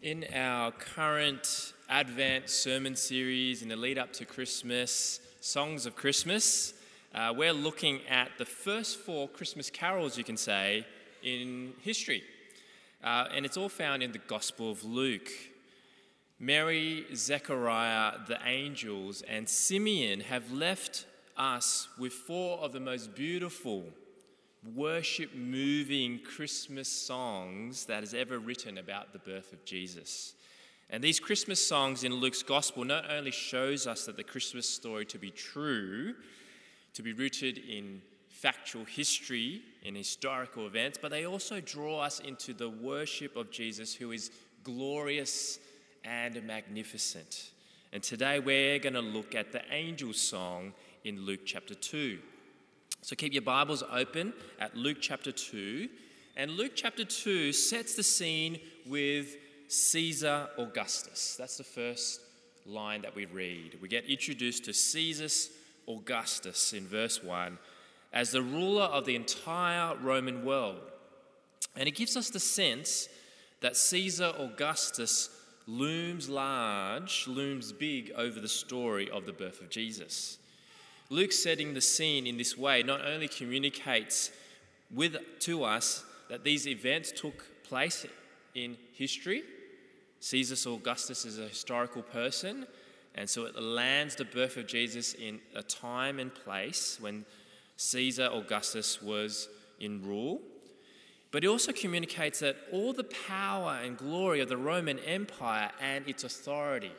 In our current Advent sermon series in the lead up to Christmas, Songs of Christmas, uh, we're looking at the first four Christmas carols, you can say, in history. Uh, and it's all found in the Gospel of Luke. Mary, Zechariah, the angels, and Simeon have left us with four of the most beautiful worship moving Christmas songs that is ever written about the birth of Jesus. And these Christmas songs in Luke's gospel not only shows us that the Christmas story to be true, to be rooted in factual history, in historical events, but they also draw us into the worship of Jesus who is glorious and magnificent. And today we're going to look at the angel song in Luke chapter 2. So keep your Bibles open at Luke chapter 2. And Luke chapter 2 sets the scene with Caesar Augustus. That's the first line that we read. We get introduced to Caesar Augustus in verse 1 as the ruler of the entire Roman world. And it gives us the sense that Caesar Augustus looms large, looms big over the story of the birth of Jesus. Luke setting the scene in this way not only communicates with to us that these events took place in history. Caesar Augustus is a historical person, and so it lands the birth of Jesus in a time and place when Caesar Augustus was in rule. But it also communicates that all the power and glory of the Roman Empire and its authority.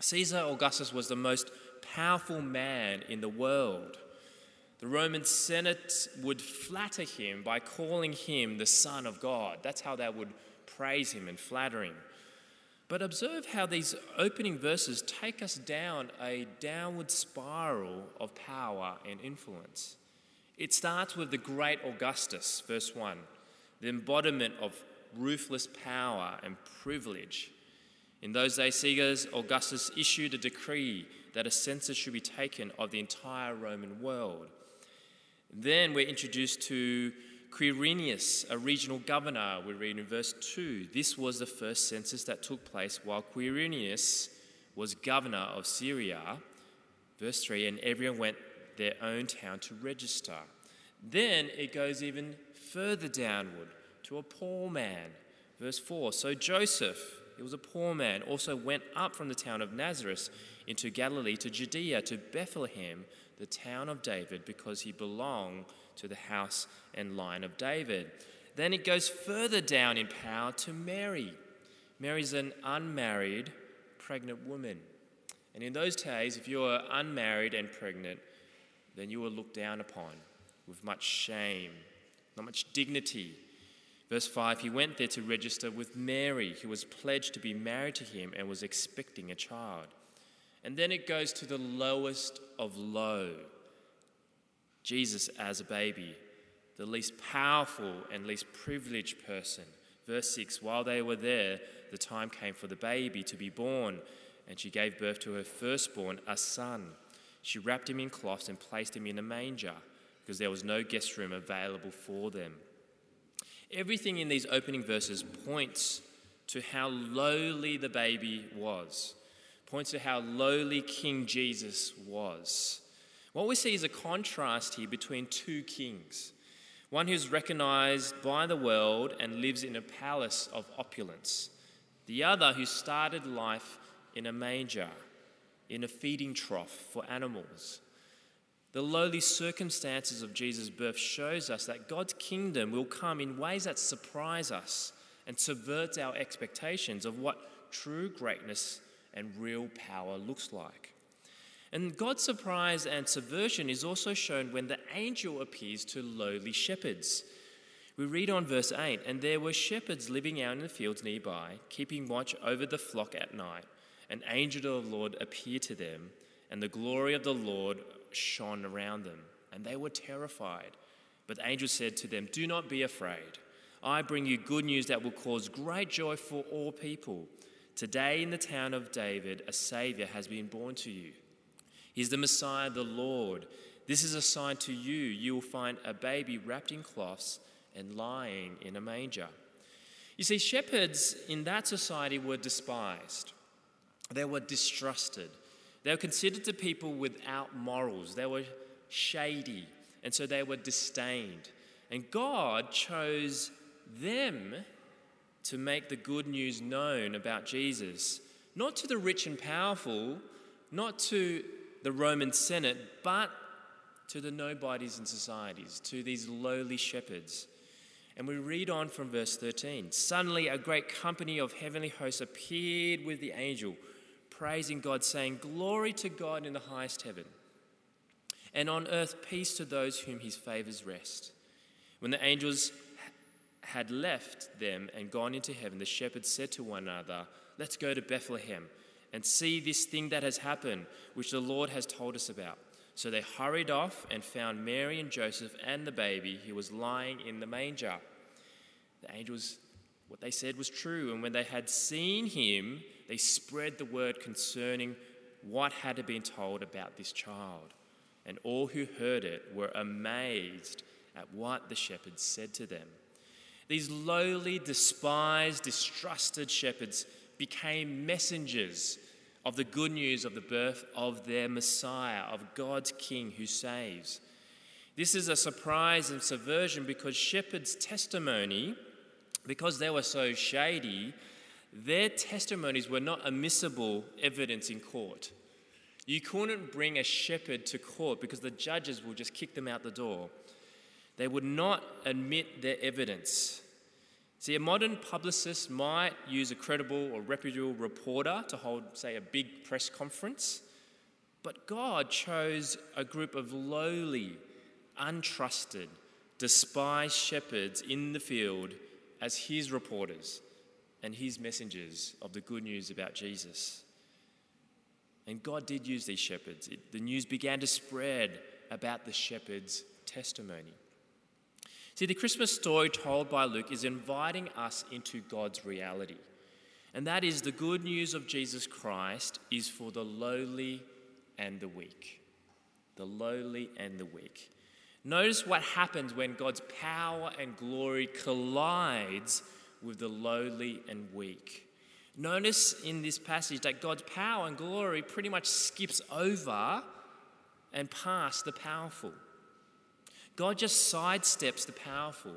Caesar Augustus was the most powerful man in the world. The Roman Senate would flatter him by calling him the Son of God. That's how they would praise him and flatter him. But observe how these opening verses take us down a downward spiral of power and influence. It starts with the great Augustus, verse 1, the embodiment of ruthless power and privilege. In those days, Caesar Augustus issued a decree that a census should be taken of the entire Roman world. Then we're introduced to Quirinius, a regional governor, we read in verse 2. This was the first census that took place while Quirinius was governor of Syria. Verse 3 And everyone went their own town to register. Then it goes even further downward to a poor man. Verse 4 So Joseph, he was a poor man, also went up from the town of Nazareth into Galilee to Judea to Bethlehem, the town of David, because he belonged to the house and line of David. Then it goes further down in power to Mary. Mary's an unmarried, pregnant woman. And in those days, if you were unmarried and pregnant, then you were looked down upon with much shame, not much dignity. Verse 5 He went there to register with Mary, who was pledged to be married to him and was expecting a child. And then it goes to the lowest of low Jesus as a baby, the least powerful and least privileged person. Verse 6 While they were there, the time came for the baby to be born, and she gave birth to her firstborn, a son. She wrapped him in cloths and placed him in a manger because there was no guest room available for them. Everything in these opening verses points to how lowly the baby was, points to how lowly King Jesus was. What we see is a contrast here between two kings one who's recognized by the world and lives in a palace of opulence, the other who started life in a manger, in a feeding trough for animals. The lowly circumstances of Jesus' birth shows us that God's kingdom will come in ways that surprise us and subverts our expectations of what true greatness and real power looks like. And God's surprise and subversion is also shown when the angel appears to lowly shepherds. We read on verse 8 And there were shepherds living out in the fields nearby, keeping watch over the flock at night. An angel of the Lord appeared to them, and the glory of the Lord shone around them, and they were terrified. But the angel said to them, Do not be afraid. I bring you good news that will cause great joy for all people. Today in the town of David, a Savior has been born to you. He's the Messiah, the Lord. This is a sign to you. You will find a baby wrapped in cloths and lying in a manger. You see, shepherds in that society were despised, they were distrusted, they were considered to people without morals, they were shady, and so they were disdained. And God chose them to make the good news known about Jesus, not to the rich and powerful, not to the Roman Senate, but to the nobodies in societies, to these lowly shepherds. And we read on from verse 13. Suddenly, a great company of heavenly hosts appeared with the angel, praising God, saying, Glory to God in the highest heaven, and on earth peace to those whom his favors rest. When the angels had left them and gone into heaven, the shepherds said to one another, Let's go to Bethlehem and see this thing that has happened, which the Lord has told us about. So they hurried off and found Mary and Joseph and the baby who was lying in the manger. The angels, what they said was true, and when they had seen him, they spread the word concerning what had been told about this child. And all who heard it were amazed at what the shepherds said to them. These lowly, despised, distrusted shepherds became messengers of the good news of the birth of their Messiah, of God's King who saves. This is a surprise and subversion because shepherds' testimony, because they were so shady, their testimonies were not admissible evidence in court. You couldn't bring a shepherd to court because the judges will just kick them out the door. They would not admit their evidence. See, a modern publicist might use a credible or reputable reporter to hold, say, a big press conference, but God chose a group of lowly, untrusted, despised shepherds in the field as his reporters and his messengers of the good news about Jesus. And God did use these shepherds. It, the news began to spread about the shepherds' testimony. See, the Christmas story told by Luke is inviting us into God's reality. And that is the good news of Jesus Christ is for the lowly and the weak. The lowly and the weak. Notice what happens when God's power and glory collides with the lowly and weak. Notice in this passage that God's power and glory pretty much skips over and past the powerful. God just sidesteps the powerful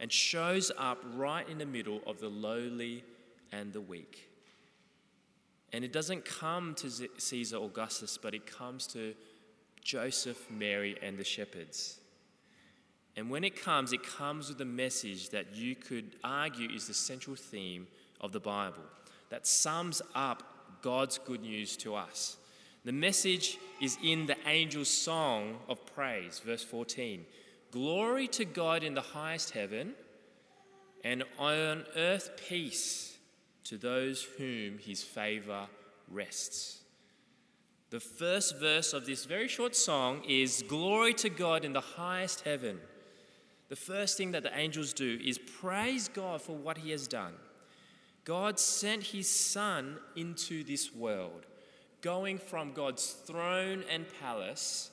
and shows up right in the middle of the lowly and the weak. And it doesn't come to Caesar Augustus, but it comes to Joseph, Mary, and the shepherds. And when it comes, it comes with a message that you could argue is the central theme of the Bible, that sums up God's good news to us. The message is in the angel's song of praise, verse 14. Glory to God in the highest heaven, and on earth peace to those whom his favor rests. The first verse of this very short song is Glory to God in the highest heaven. The first thing that the angels do is praise God for what he has done. God sent his Son into this world, going from God's throne and palace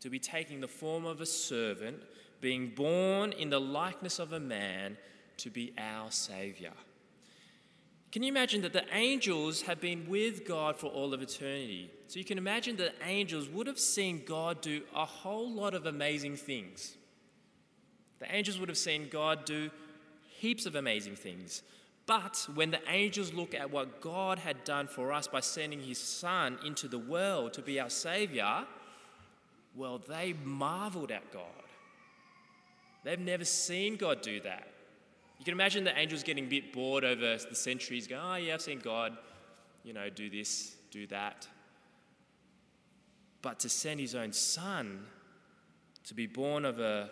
to be taking the form of a servant, being born in the likeness of a man to be our Saviour. Can you imagine that the angels have been with God for all of eternity? So you can imagine that angels would have seen God do a whole lot of amazing things. The angels would have seen God do heaps of amazing things. But when the angels look at what God had done for us by sending his Son into the world to be our Saviour, well, they marveled at God. They've never seen God do that. You can imagine the angels getting a bit bored over the centuries, going, Oh, yeah, I've seen God, you know, do this, do that. But to send his own son to be born of a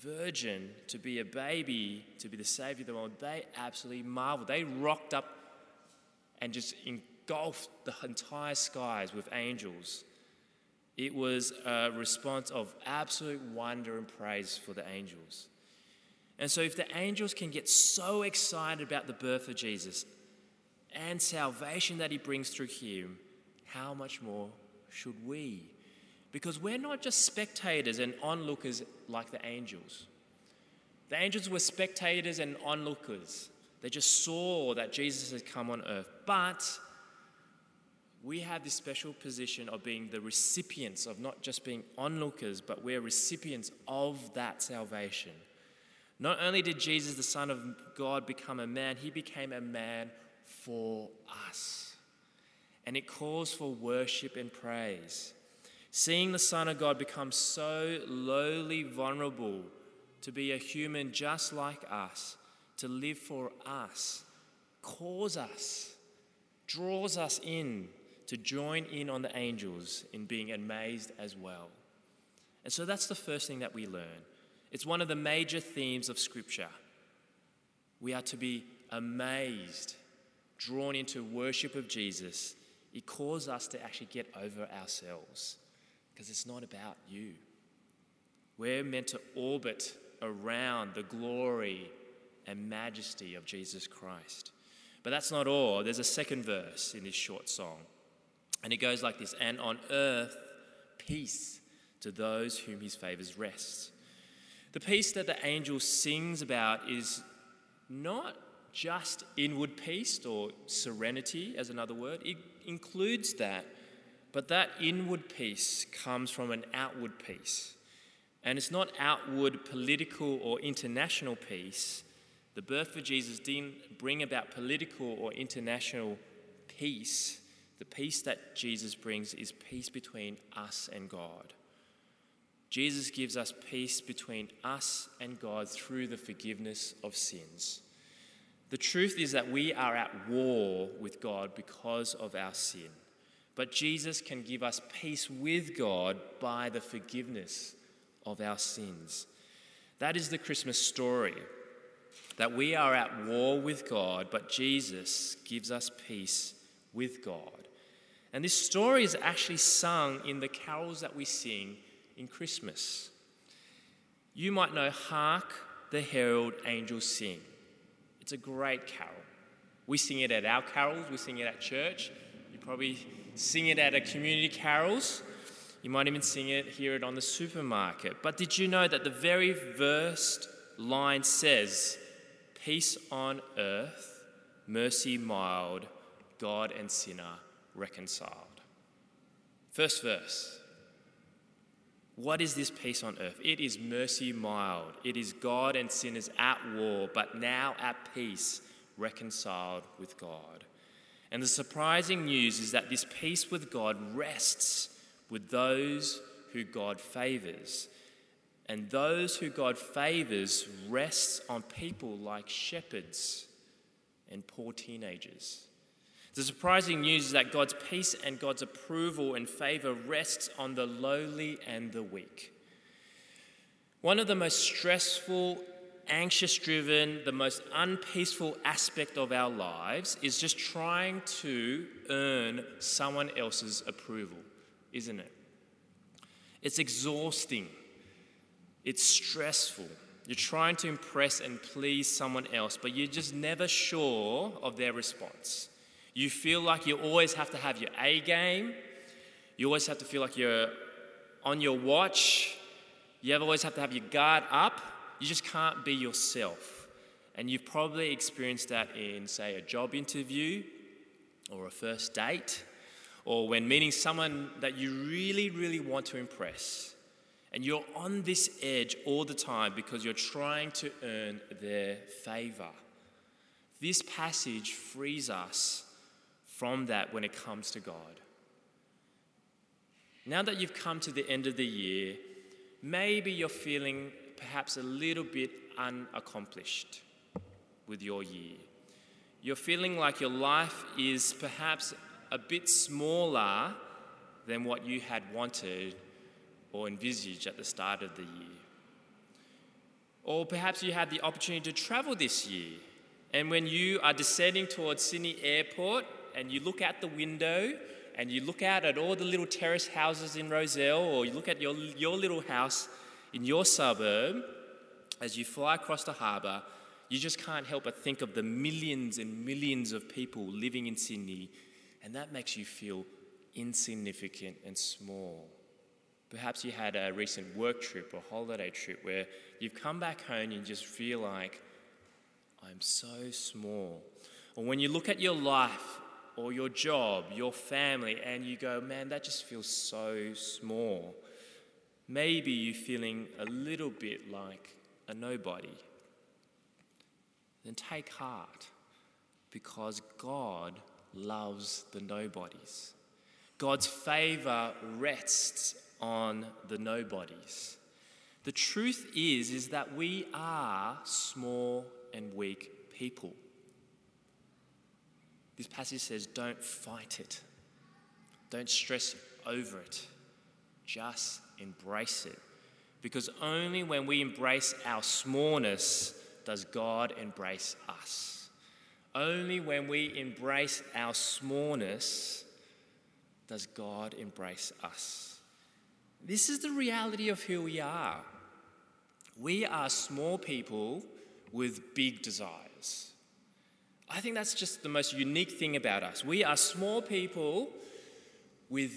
virgin, to be a baby, to be the savior of the world, they absolutely marveled. They rocked up and just engulfed the entire skies with angels. It was a response of absolute wonder and praise for the angels. And so, if the angels can get so excited about the birth of Jesus and salvation that he brings through him, how much more should we? Because we're not just spectators and onlookers like the angels. The angels were spectators and onlookers. They just saw that Jesus had come on earth. But we have this special position of being the recipients of not just being onlookers, but we're recipients of that salvation. Not only did Jesus, the Son of God, become a man, he became a man for us. And it calls for worship and praise. Seeing the Son of God become so lowly, vulnerable, to be a human just like us, to live for us, calls us, draws us in to join in on the angels in being amazed as well. And so that's the first thing that we learn. It's one of the major themes of Scripture. We are to be amazed, drawn into worship of Jesus. It calls us to actually get over ourselves because it's not about you. We're meant to orbit around the glory and majesty of Jesus Christ. But that's not all. There's a second verse in this short song. And it goes like this And on earth, peace to those whom his favors rest. The peace that the angel sings about is not just inward peace or serenity, as another word, it includes that. But that inward peace comes from an outward peace. And it's not outward political or international peace. The birth of Jesus didn't bring about political or international peace. The peace that Jesus brings is peace between us and God. Jesus gives us peace between us and God through the forgiveness of sins. The truth is that we are at war with God because of our sin. But Jesus can give us peace with God by the forgiveness of our sins. That is the Christmas story. That we are at war with God, but Jesus gives us peace with God. And this story is actually sung in the carols that we sing in Christmas. You might know Hark the Herald Angels Sing. It's a great carol. We sing it at our carols, we sing it at church. You probably sing it at a community carols. You might even sing it, hear it on the supermarket. But did you know that the very first line says, Peace on earth, mercy mild, God and sinner reconciled. First verse. What is this peace on earth? It is mercy mild. It is God and sinners at war, but now at peace, reconciled with God. And the surprising news is that this peace with God rests with those who God favors. And those who God favors rests on people like shepherds and poor teenagers. The surprising news is that God's peace and God's approval and favor rests on the lowly and the weak. One of the most stressful, anxious driven, the most unpeaceful aspect of our lives is just trying to earn someone else's approval, isn't it? It's exhausting, it's stressful. You're trying to impress and please someone else, but you're just never sure of their response. You feel like you always have to have your A game. You always have to feel like you're on your watch. You always have to have your guard up. You just can't be yourself. And you've probably experienced that in, say, a job interview or a first date or when meeting someone that you really, really want to impress. And you're on this edge all the time because you're trying to earn their favor. This passage frees us from that when it comes to God. Now that you've come to the end of the year, maybe you're feeling perhaps a little bit unaccomplished with your year. You're feeling like your life is perhaps a bit smaller than what you had wanted or envisaged at the start of the year. Or perhaps you had the opportunity to travel this year, and when you are descending towards Sydney Airport, and you look out the window and you look out at all the little terrace houses in Rozelle, or you look at your, your little house in your suburb as you fly across the harbour, you just can't help but think of the millions and millions of people living in Sydney, and that makes you feel insignificant and small. Perhaps you had a recent work trip or holiday trip where you've come back home and you just feel like, I'm so small. Or when you look at your life or your job, your family, and you go, man, that just feels so small. Maybe you're feeling a little bit like a nobody. Then take heart because God loves the nobodies. God's favor rests on the nobodies. The truth is is that we are small and weak people. This passage says don't fight it. Don't stress over it. Just embrace it. Because only when we embrace our smallness does God embrace us. Only when we embrace our smallness does God embrace us. This is the reality of who we are. We are small people with big desires. I think that's just the most unique thing about us. We are small people with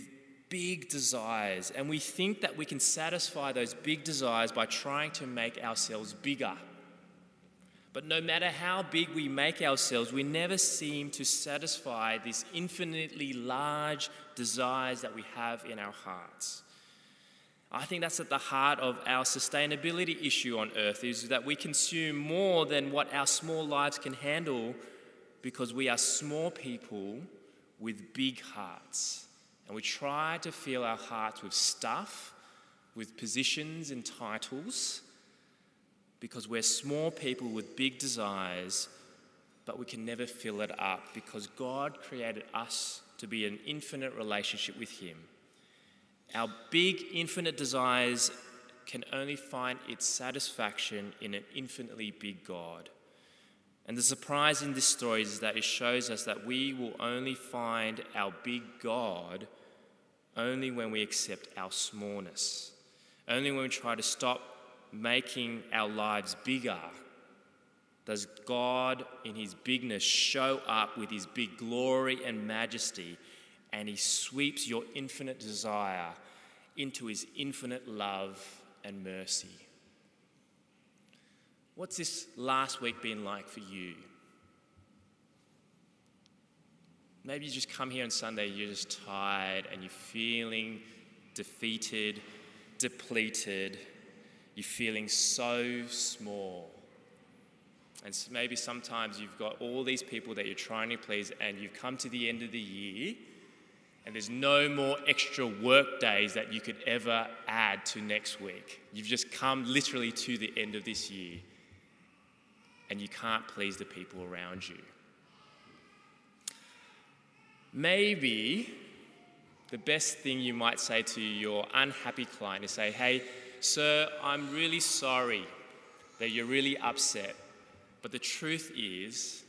big desires, and we think that we can satisfy those big desires by trying to make ourselves bigger. But no matter how big we make ourselves, we never seem to satisfy these infinitely large desires that we have in our hearts. I think that's at the heart of our sustainability issue on earth is that we consume more than what our small lives can handle because we are small people with big hearts. And we try to fill our hearts with stuff, with positions and titles because we're small people with big desires, but we can never fill it up because God created us to be an infinite relationship with Him. Our big, infinite desires can only find its satisfaction in an infinitely big God. And the surprise in this story is that it shows us that we will only find our big God only when we accept our smallness, only when we try to stop making our lives bigger, does God, in His bigness, show up with His big glory and majesty, and He sweeps your infinite desire into His infinite love and mercy. What's this last week been like for you? Maybe you just come here on Sunday, you're just tired and you're feeling defeated, depleted you're feeling so small. And maybe sometimes you've got all these people that you're trying to please, and you've come to the end of the year, and there's no more extra work days that you could ever add to next week. You've just come literally to the end of this year, and you can't please the people around you. Maybe the best thing you might say to your unhappy client is say, hey, Sir, I'm really sorry that you're really upset, but the truth is,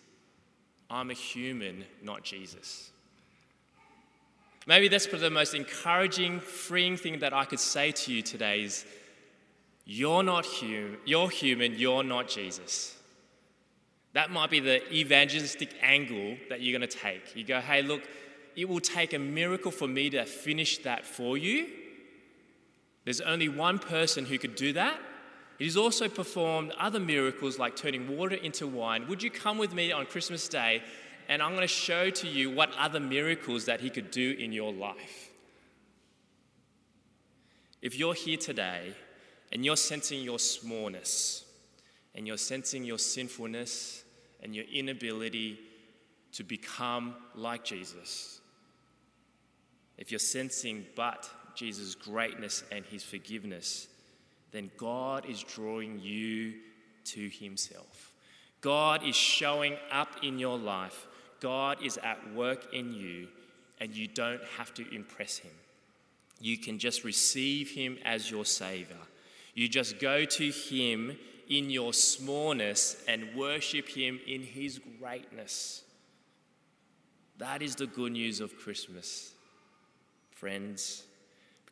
I'm a human, not Jesus. Maybe that's the most encouraging, freeing thing that I could say to you today is you're not human, you're human, you're not Jesus. That might be the evangelistic angle that you're going to take. You go, hey, look, it will take a miracle for me to finish that for you there's only one person who could do that. It has also performed other miracles like turning water into wine. Would you come with me on Christmas Day and I'm going to show to you what other miracles that he could do in your life? If you're here today and you're sensing your smallness and you're sensing your sinfulness and your inability to become like Jesus, if you're sensing, but Jesus' greatness and his forgiveness, then God is drawing you to himself. God is showing up in your life. God is at work in you, and you don't have to impress him. You can just receive him as your Savior. You just go to him in your smallness and worship him in his greatness. That is the good news of Christmas, friends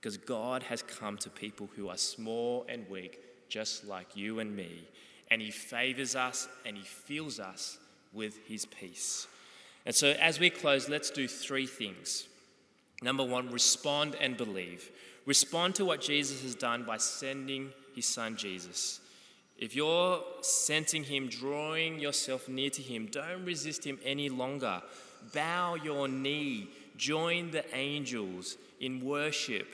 because God has come to people who are small and weak, just like you and me, and He favors us and He fills us with His peace. And so, as we close, let's do three things. Number one, respond and believe. Respond to what Jesus has done by sending His Son Jesus. If you're sensing Him, drawing yourself near to Him, don't resist Him any longer. Bow your knee, join the angels in worship.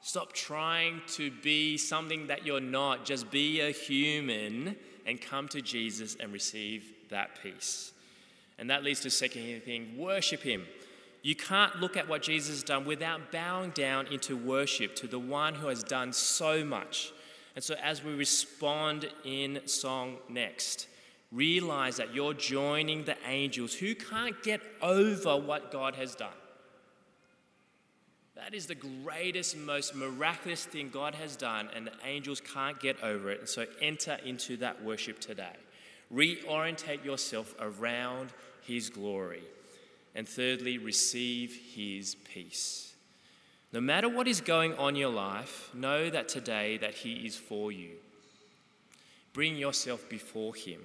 Stop trying to be something that you're not. Just be a human and come to Jesus and receive that peace. And that leads to second thing worship Him. You can't look at what Jesus has done without bowing down into worship to the one who has done so much. And so, as we respond in song next, realize that you're joining the angels who can't get over what God has done. That is the greatest, most miraculous thing God has done, and the angels can't get over it. And so, enter into that worship today. Reorientate yourself around His glory. And thirdly, receive His peace. No matter what is going on in your life, know that today that He is for you. Bring yourself before Him.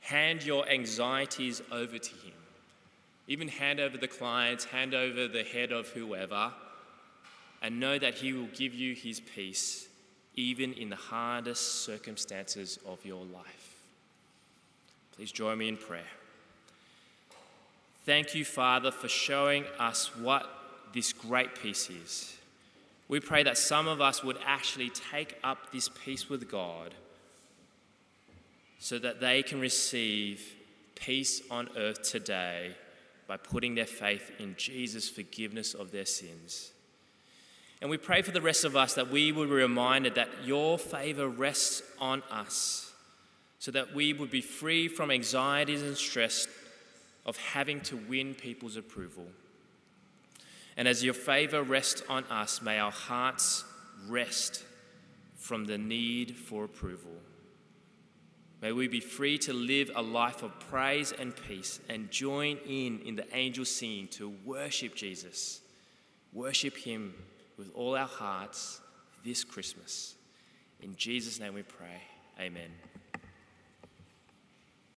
Hand your anxieties over to Him. Even hand over the clients, hand over the head of whoever, and know that He will give you His peace, even in the hardest circumstances of your life. Please join me in prayer. Thank you, Father, for showing us what this great peace is. We pray that some of us would actually take up this peace with God so that they can receive peace on earth today by putting their faith in Jesus' forgiveness of their sins. And we pray for the rest of us that we would be reminded that your favor rests on us so that we would be free from anxieties and stress of having to win people's approval. And as your favor rests on us, may our hearts rest from the need for approval. May we be free to live a life of praise and peace and join in in the angel singing to worship Jesus. Worship him with all our hearts this Christmas. In Jesus' name we pray. Amen.